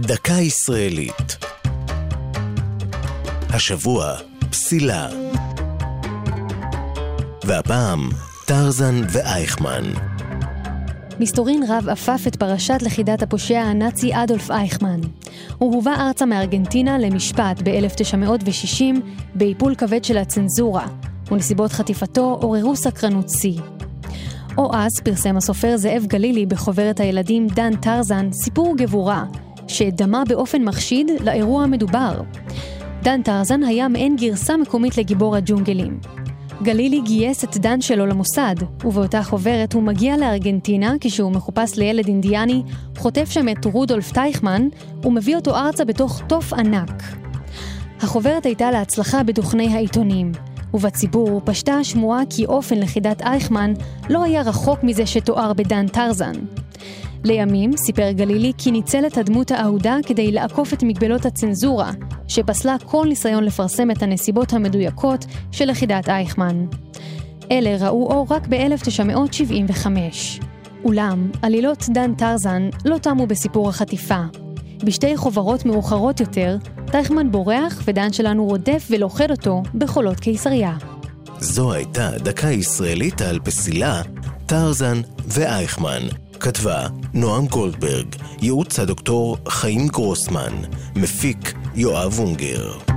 דקה ישראלית. השבוע, פסילה. והפעם, טרזן ואייכמן. מסתורין רב עפף את פרשת לכידת הפושע הנאצי אדולף אייכמן. הוא הובא ארצה מארגנטינה למשפט ב-1960 באיפול כבד של הצנזורה, ונסיבות חטיפתו עוררו סקרנות שיא. או אז פרסם הסופר זאב גלילי בחוברת הילדים דן טרזן סיפור גבורה, שדמה באופן מחשיד לאירוע המדובר. דן טרזן היה מעין גרסה מקומית לגיבור הג'ונגלים. גלילי גייס את דן שלו למוסד, ובאותה חוברת הוא מגיע לארגנטינה כשהוא מחופש לילד אינדיאני, חוטף שם את רודולף טייכמן, ומביא אותו ארצה בתוך תוף ענק. החוברת הייתה להצלחה בדוכני העיתונים, ובציבור פשטה השמועה כי אופן לכידת אייכמן לא היה רחוק מזה שתואר בדן טרזן. לימים סיפר גלילי כי ניצל את הדמות האהודה כדי לעקוף את מגבלות הצנזורה, שפסלה כל ניסיון לפרסם את הנסיבות המדויקות של לכידת אייכמן. אלה ראו אור רק ב-1975. אולם, עלילות דן טרזן לא תמו בסיפור החטיפה. בשתי חוברות מאוחרות יותר, טייכמן בורח ודן שלנו רודף ולוכד אותו בחולות קיסריה. זו הייתה דקה ישראלית על פסילה, טרזן ואייכמן. כתבה נועם גולדברג, ייעוץ הדוקטור חיים גרוסמן, מפיק יואב אונגר.